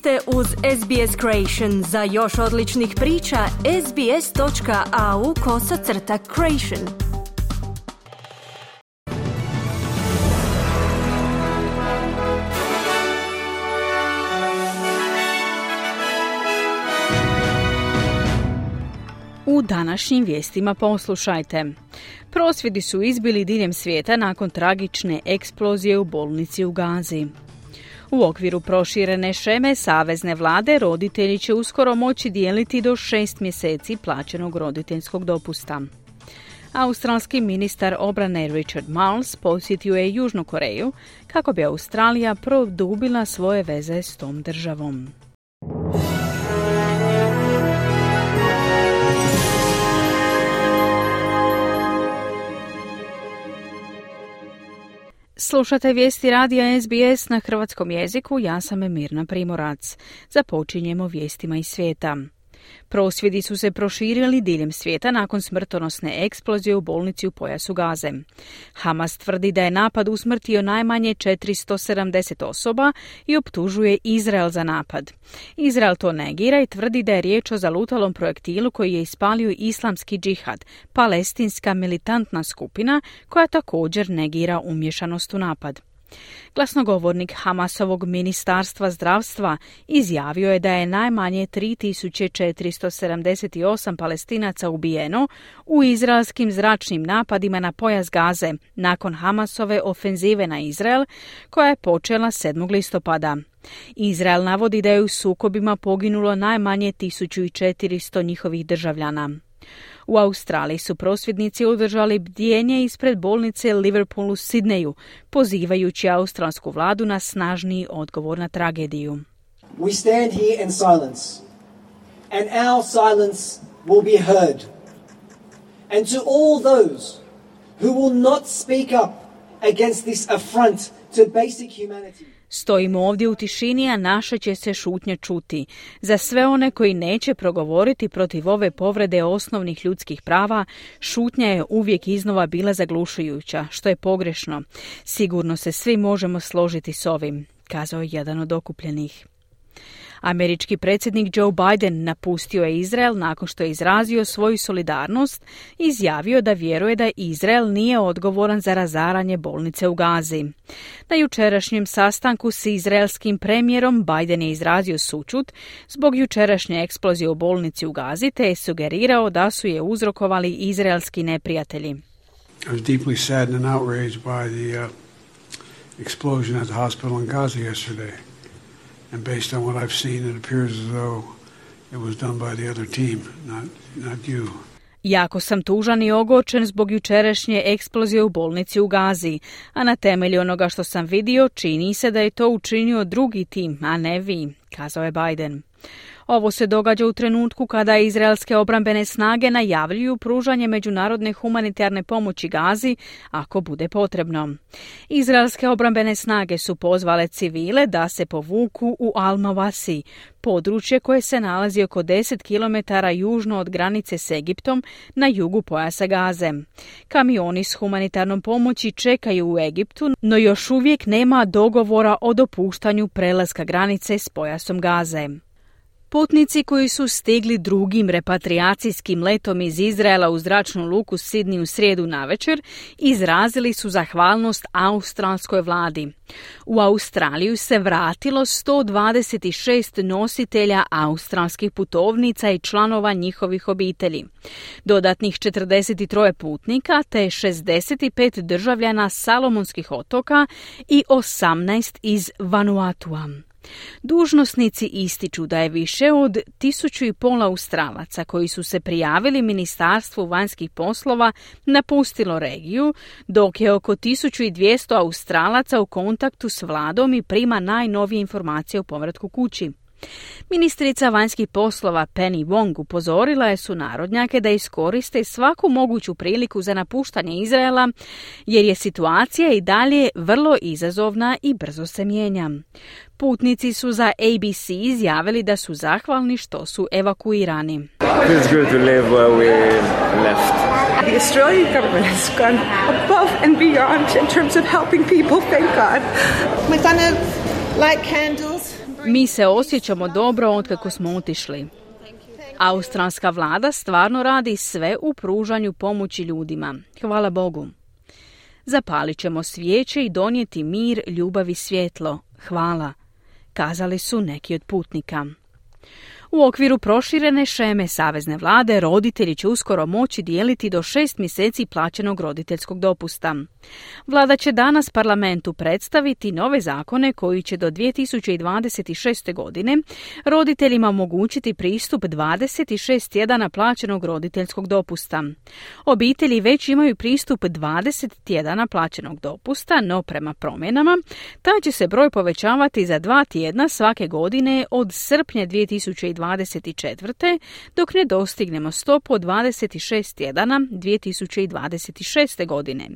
ste uz SBS Creation. Za još odličnih priča, sbs.au kosacrta creation. U današnjim vijestima poslušajte. Prosvjedi su izbili diljem svijeta nakon tragične eksplozije u bolnici u Gazi. U okviru proširene šeme Savezne vlade roditelji će uskoro moći dijeliti do šest mjeseci plaćenog roditeljskog dopusta. Australski ministar obrane Richard Marles posjetio je Južnu Koreju kako bi Australija produbila svoje veze s tom državom. Slušate vijesti radija SBS na hrvatskom jeziku, ja sam Mirna Primorac. Započinjemo vijestima iz svijeta. Prosvjedi su se proširili diljem svijeta nakon smrtonosne eksplozije u bolnici u pojasu Gaze. Hamas tvrdi da je napad usmrtio najmanje 470 osoba i optužuje Izrael za napad. Izrael to negira i tvrdi da je riječ o zalutalom projektilu koji je ispalio islamski džihad, palestinska militantna skupina koja također negira umješanost u napad. Glasnogovornik Hamasovog ministarstva zdravstva izjavio je da je najmanje 3478 palestinaca ubijeno u izraelskim zračnim napadima na pojas Gaze nakon Hamasove ofenzive na Izrael koja je počela 7. listopada. Izrael navodi da je u sukobima poginulo najmanje 1400 njihovih državljana. U Australiji su prosvjednici održali bdjenje ispred bolnice Liverpool u Sidneju, pozivajući australsku vladu na snažniji odgovor na tragediju. We stand here in silence, and our silence will be heard. And to all those who will not speak up against this affront to basic humanity. Stojimo ovdje u tišini, a naša će se šutnja čuti. Za sve one koji neće progovoriti protiv ove povrede osnovnih ljudskih prava, šutnja je uvijek iznova bila zaglušujuća, što je pogrešno. Sigurno se svi možemo složiti s ovim, kazao je jedan od okupljenih. Američki predsjednik Joe Biden napustio je Izrael nakon što je izrazio svoju solidarnost i izjavio da vjeruje da Izrael nije odgovoran za razaranje bolnice u Gazi. Na jučerašnjem sastanku s izraelskim premijerom Biden je izrazio sučut zbog jučerašnje eksplozije u bolnici u Gazi te je sugerirao da su je uzrokovali izraelski neprijatelji. I was deeply saddened and outraged by the uh, explosion at the hospital in Gaza yesterday and based on what I've seen, it appears as though it was done by the other team, not, not you. Jako sam tužan i ogorčen zbog jučerašnje eksplozije u bolnici u Gazi, a na temelju onoga što sam vidio čini se da je to učinio drugi tim, a ne vi, kazao je Biden. Ovo se događa u trenutku kada izraelske obrambene snage najavljuju pružanje međunarodne humanitarne pomoći Gazi ako bude potrebno. Izraelske obrambene snage su pozvale civile da se povuku u Almavasi, područje koje se nalazi oko 10 km južno od granice s Egiptom na jugu pojasa Gaze. Kamioni s humanitarnom pomoći čekaju u Egiptu, no još uvijek nema dogovora o dopuštanju prelaska granice s pojasom Gaze. Putnici koji su stigli drugim repatriacijskim letom iz Izraela u zračnu luku Sidni u srijedu navečer izrazili su zahvalnost australskoj vladi. U Australiju se vratilo 126 nositelja australskih putovnica i članova njihovih obitelji. Dodatnih 43 putnika te 65 državljana Salomonskih otoka i 18 iz Vanuatua. Dužnosnici ističu da je više od tisuću i pola Australaca koji su se prijavili Ministarstvu vanjskih poslova napustilo regiju, dok je oko 1200 Australaca u kontaktu s vladom i prima najnovije informacije o povratku kući. Ministrica vanjskih poslova Penny Wong upozorila je su narodnjake da iskoriste svaku moguću priliku za napuštanje Izraela jer je situacija i dalje vrlo izazovna i brzo se mijenja. Putnici su za ABC izjavili da su zahvalni što su evakuirani. The Australian government has gone above and beyond in terms of helping people, thank God. We're gonna light candles Mi se osjećamo dobro od kako smo otišli. Australska vlada stvarno radi sve u pružanju pomoći ljudima. Hvala Bogu. Zapalit ćemo svijeće i donijeti mir, ljubav i svjetlo. Hvala, kazali su neki od putnika. U okviru proširene šeme Savezne vlade roditelji će uskoro moći dijeliti do šest mjeseci plaćenog roditeljskog dopusta. Vlada će danas parlamentu predstaviti nove zakone koji će do 2026. godine roditeljima omogućiti pristup 26 tjedana plaćenog roditeljskog dopusta. Obitelji već imaju pristup 20 tjedana plaćenog dopusta, no prema promjenama taj će se broj povećavati za dva tjedna svake godine od srpnja 2020 2024. dok ne dostignemo stopu od 26 tjedana 2026. godine.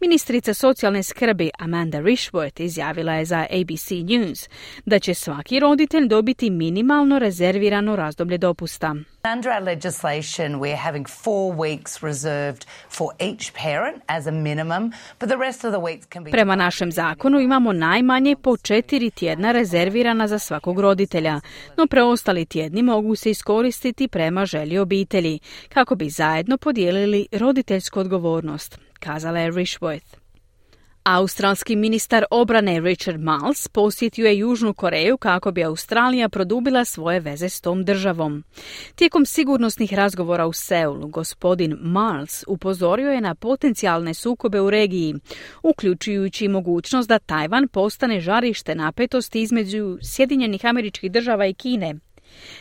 Ministrica socijalne skrbi Amanda Rishworth izjavila je za ABC News da će svaki roditelj dobiti minimalno rezervirano razdoblje dopusta. Under our legislation, we're having four weeks reserved for each parent as a minimum, but the rest of the weeks can be... Prema našem zakonu imamo najmanje po četiri tjedna rezervirana za svakog roditelja, no preostali tjedni mogu se iskoristiti prema želji obitelji, kako bi zajedno podijelili roditeljsku odgovornost kazala je Rishworth. Australski ministar obrane Richard Miles posjetio je Južnu Koreju kako bi Australija produbila svoje veze s tom državom. Tijekom sigurnosnih razgovora u Seulu, gospodin Miles upozorio je na potencijalne sukobe u regiji, uključujući mogućnost da Tajvan postane žarište napetosti između Sjedinjenih američkih država i Kine.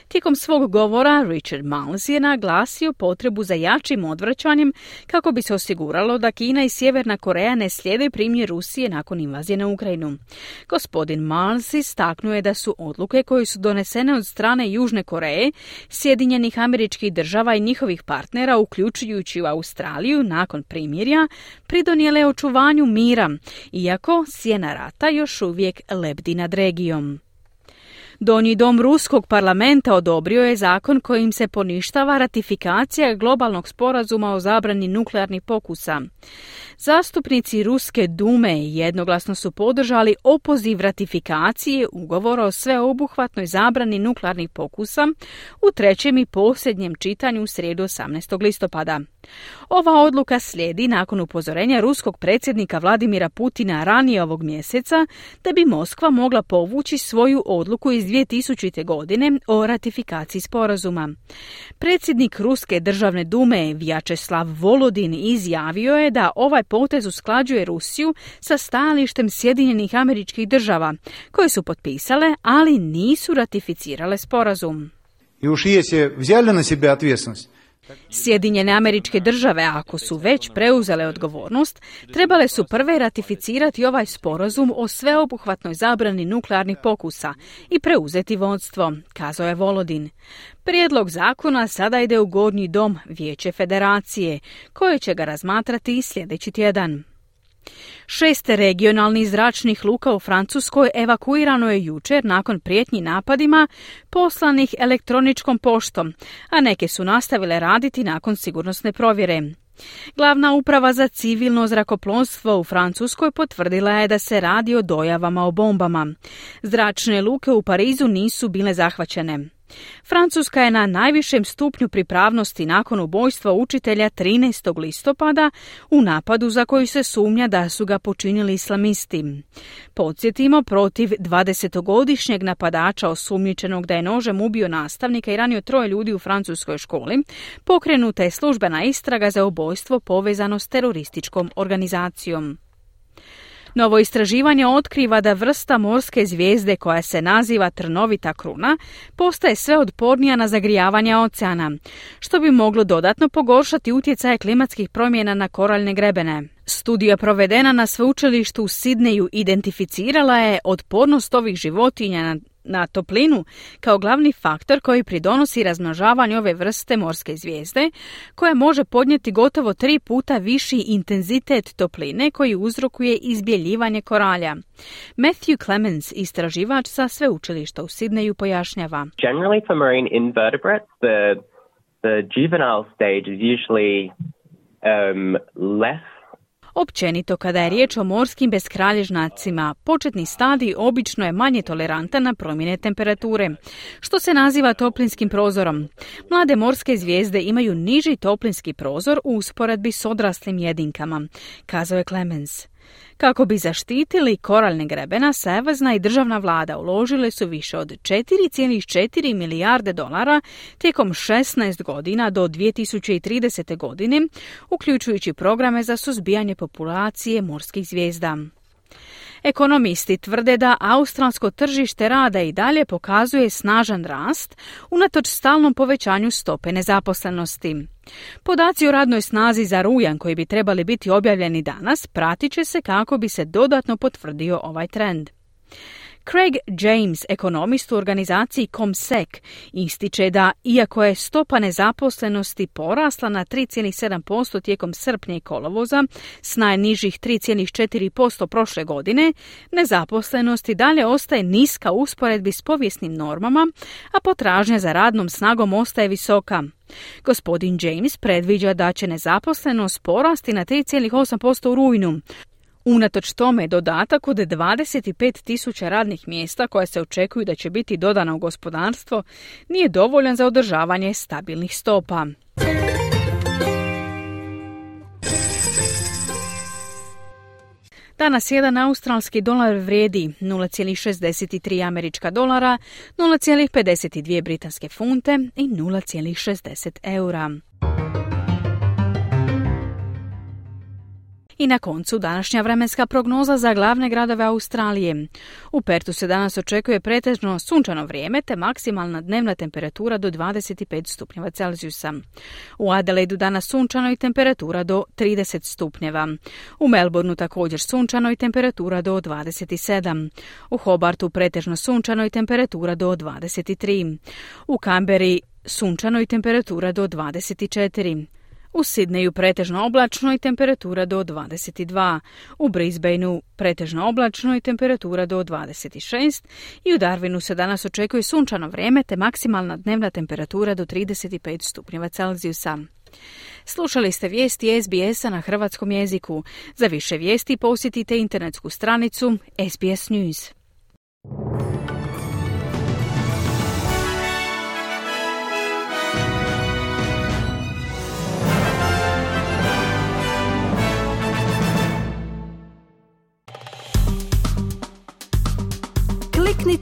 Tijekom svog govora Richard Miles je naglasio potrebu za jačim odvraćanjem kako bi se osiguralo da Kina i Sjeverna Koreja ne slijede primjer Rusije nakon invazije na Ukrajinu. Gospodin Miles istaknuo je da su odluke koje su donesene od strane Južne Koreje, Sjedinjenih američkih država i njihovih partnera, uključujući u Australiju nakon primirja, pridonijele očuvanju mira, iako sjena rata još uvijek lebdi nad regijom. Donji dom Ruskog parlamenta odobrio je zakon kojim se poništava ratifikacija globalnog sporazuma o zabrani nuklearnih pokusa. Zastupnici Ruske dume jednoglasno su podržali opoziv ratifikacije ugovora o sveobuhvatnoj zabrani nuklearnih pokusa u trećem i posljednjem čitanju u srijedu 18. listopada. Ova odluka slijedi nakon upozorenja ruskog predsjednika Vladimira Putina ranije ovog mjeseca da bi Moskva mogla povući svoju odluku iz 2000. godine o ratifikaciji sporazuma. Predsjednik Ruske državne dume Vjačeslav Volodin izjavio je da ovaj potez usklađuje Rusiju sa stajalištem Sjedinjenih američkih država, koje su potpisale, ali nisu ratificirale sporazum. I uš je взяли na sebe ответственность, Sjedinjene američke države, ako su već preuzele odgovornost, trebale su prve ratificirati ovaj sporazum o sveobuhvatnoj zabrani nuklearnih pokusa i preuzeti vodstvo, kazao je Volodin. Prijedlog zakona sada ide u gornji dom Vijeće federacije, koje će ga razmatrati sljedeći tjedan. Šest regionalnih zračnih luka u Francuskoj evakuirano je jučer nakon prijetnji napadima poslanih elektroničkom poštom, a neke su nastavile raditi nakon sigurnosne provjere. Glavna uprava za civilno zrakoplovstvo u Francuskoj potvrdila je da se radi o dojavama o bombama. Zračne luke u Parizu nisu bile zahvaćene. Francuska je na najvišem stupnju pripravnosti nakon ubojstva učitelja 13. listopada u napadu za koji se sumnja da su ga počinili islamisti. Podsjetimo, protiv 20-godišnjeg napadača osumnjičenog da je nožem ubio nastavnika i ranio troje ljudi u francuskoj školi, pokrenuta je službena istraga za ubojstvo povezano s terorističkom organizacijom. Novo istraživanje otkriva da vrsta morske zvijezde koja se naziva trnovita kruna postaje sve otpornija na zagrijavanje oceana, što bi moglo dodatno pogoršati utjecaje klimatskih promjena na koraljne grebene. Studija provedena na sveučilištu u Sidneju identificirala je otpornost ovih životinja na na toplinu kao glavni faktor koji pridonosi razmnožavanju ove vrste morske zvijezde, koja može podnijeti gotovo tri puta viši intenzitet topline koji uzrokuje izbjeljivanje koralja. Matthew Clemens, istraživač sa sveučilišta u Sidneju, pojašnjava. Generally for marine invertebrates, the, the juvenile stage is usually um, less Općenito, kada je riječ o morskim beskralježnacima, početni stadij obično je manje tolerantan na promjene temperature, što se naziva toplinskim prozorom. Mlade morske zvijezde imaju niži toplinski prozor u usporedbi s odraslim jedinkama, kazao je Clemens. Kako bi zaštitili koralne grebena, Savezna i državna vlada uložile su više od 4,4 milijarde dolara tijekom 16 godina do 2030. godine, uključujući programe za suzbijanje populacije morskih zvijezda. Ekonomisti tvrde da australsko tržište rada i dalje pokazuje snažan rast unatoč stalnom povećanju stope nezaposlenosti. Podaci o radnoj snazi za rujan koji bi trebali biti objavljeni danas pratit će se kako bi se dodatno potvrdio ovaj trend. Craig James, ekonomist u organizaciji ComSec, ističe da, iako je stopa nezaposlenosti porasla na 3,7% tijekom srpnja i kolovoza, s najnižih 3,4% prošle godine, nezaposlenost i dalje ostaje niska u usporedbi s povijesnim normama, a potražnja za radnom snagom ostaje visoka. Gospodin James predviđa da će nezaposlenost porasti na 3,8% u rujnu, Unatoč tome, dodatak od 25 tisuća radnih mjesta koja se očekuju da će biti dodana u gospodarstvo nije dovoljan za održavanje stabilnih stopa. Danas jedan australski dolar vrijedi 0,63 američka dolara, 0,52 britanske funte i 0,60 eura. I na koncu današnja vremenska prognoza za glavne gradove Australije. U Pertu se danas očekuje pretežno sunčano vrijeme te maksimalna dnevna temperatura do 25 stupnjeva Celzijusa. U Adelaidu danas sunčano i temperatura do 30 stupnjeva. U Melbourneu također sunčano i temperatura do 27. U Hobartu pretežno sunčano i temperatura do 23. U Kamberi sunčano i temperatura do 24. U Sidneju pretežno oblačno i temperatura do 22. U Brisbaneu pretežno oblačno i temperatura do 26. I u Darwinu se danas očekuje sunčano vrijeme te maksimalna dnevna temperatura do 35 stupnjeva Celzijusa. Slušali ste vijesti SBS-a na hrvatskom jeziku. Za više vijesti posjetite internetsku stranicu SBS News.